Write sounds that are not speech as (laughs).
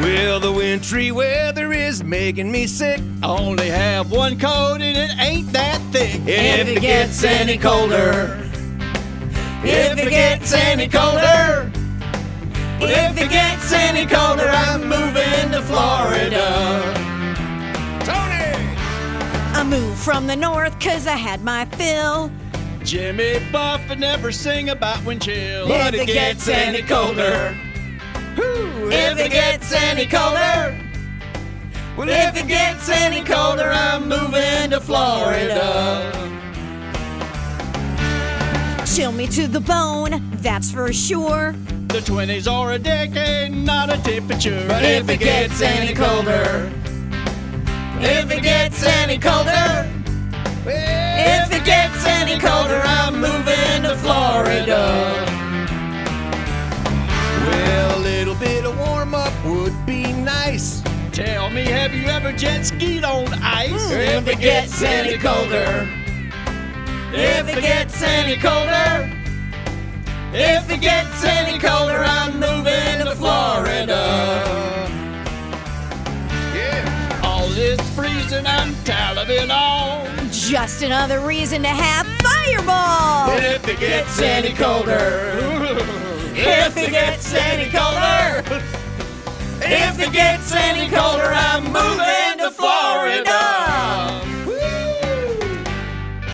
Well, the wintry weather is making me sick. I only have one coat and it ain't that thick. If it gets any colder, if it gets any colder, if it gets any colder, I'm moving to Florida. Tony! I moved from the north cause I had my fill. Jimmy Buffett never sing about wind chill. If it gets any colder, if it gets any colder, well, if it gets any colder, I'm moving to Florida. Chill me to the bone, that's for sure. The 20s are a decade, not a temperature. But if it gets any colder, if it gets any colder, if it gets any colder, I'm moving to Florida. Little bit of warm up would be nice. Tell me, have you ever jet skied on ice? If it gets any colder, if it gets any colder, if it gets any colder, I'm moving to Florida. Yeah. All this freezing, I'm Taliban on. Just another reason to have Fireball! If it gets any colder, (laughs) if it gets any colder, if it gets any colder, I'm moving to Florida.